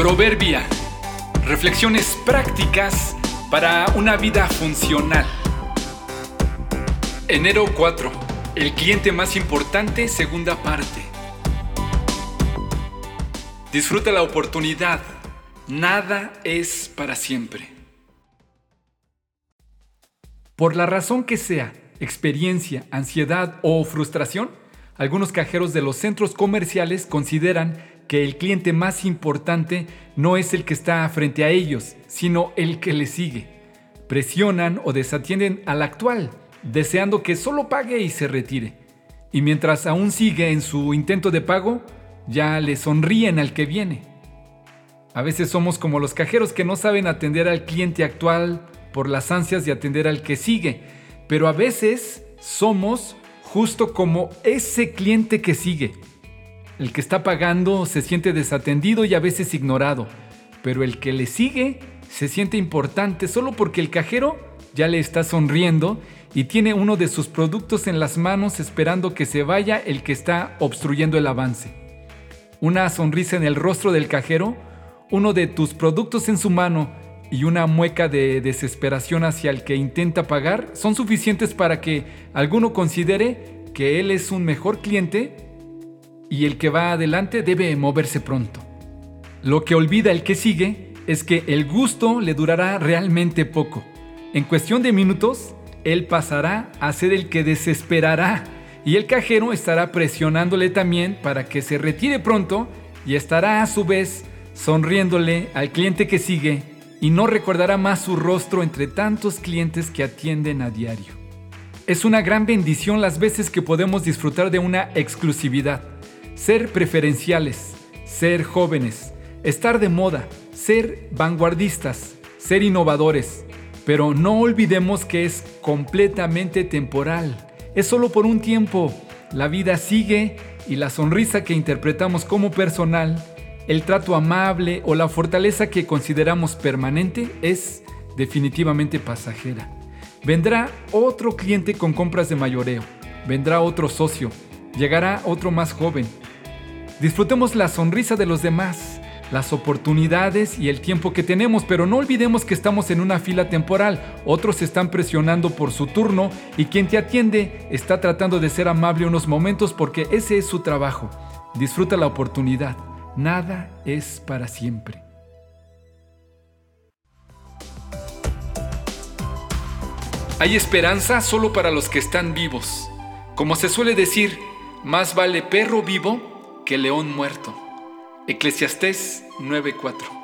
Proverbia. Reflexiones prácticas para una vida funcional. Enero 4. El cliente más importante, segunda parte. Disfruta la oportunidad. Nada es para siempre. Por la razón que sea, experiencia, ansiedad o frustración, algunos cajeros de los centros comerciales consideran que el cliente más importante no es el que está frente a ellos, sino el que le sigue. Presionan o desatienden al actual, deseando que solo pague y se retire. Y mientras aún sigue en su intento de pago, ya le sonríen al que viene. A veces somos como los cajeros que no saben atender al cliente actual por las ansias de atender al que sigue, pero a veces somos justo como ese cliente que sigue el que está pagando se siente desatendido y a veces ignorado, pero el que le sigue se siente importante solo porque el cajero ya le está sonriendo y tiene uno de sus productos en las manos esperando que se vaya el que está obstruyendo el avance. Una sonrisa en el rostro del cajero, uno de tus productos en su mano y una mueca de desesperación hacia el que intenta pagar son suficientes para que alguno considere que él es un mejor cliente y el que va adelante debe moverse pronto. Lo que olvida el que sigue es que el gusto le durará realmente poco. En cuestión de minutos, él pasará a ser el que desesperará y el cajero estará presionándole también para que se retire pronto y estará a su vez sonriéndole al cliente que sigue y no recordará más su rostro entre tantos clientes que atienden a diario. Es una gran bendición las veces que podemos disfrutar de una exclusividad ser preferenciales, ser jóvenes, estar de moda, ser vanguardistas, ser innovadores. Pero no olvidemos que es completamente temporal. Es solo por un tiempo. La vida sigue y la sonrisa que interpretamos como personal, el trato amable o la fortaleza que consideramos permanente es definitivamente pasajera. Vendrá otro cliente con compras de mayoreo, vendrá otro socio, llegará otro más joven, Disfrutemos la sonrisa de los demás, las oportunidades y el tiempo que tenemos, pero no olvidemos que estamos en una fila temporal. Otros están presionando por su turno y quien te atiende está tratando de ser amable unos momentos porque ese es su trabajo. Disfruta la oportunidad. Nada es para siempre. Hay esperanza solo para los que están vivos. Como se suele decir, más vale perro vivo que león muerto. Eclesiastés 9:4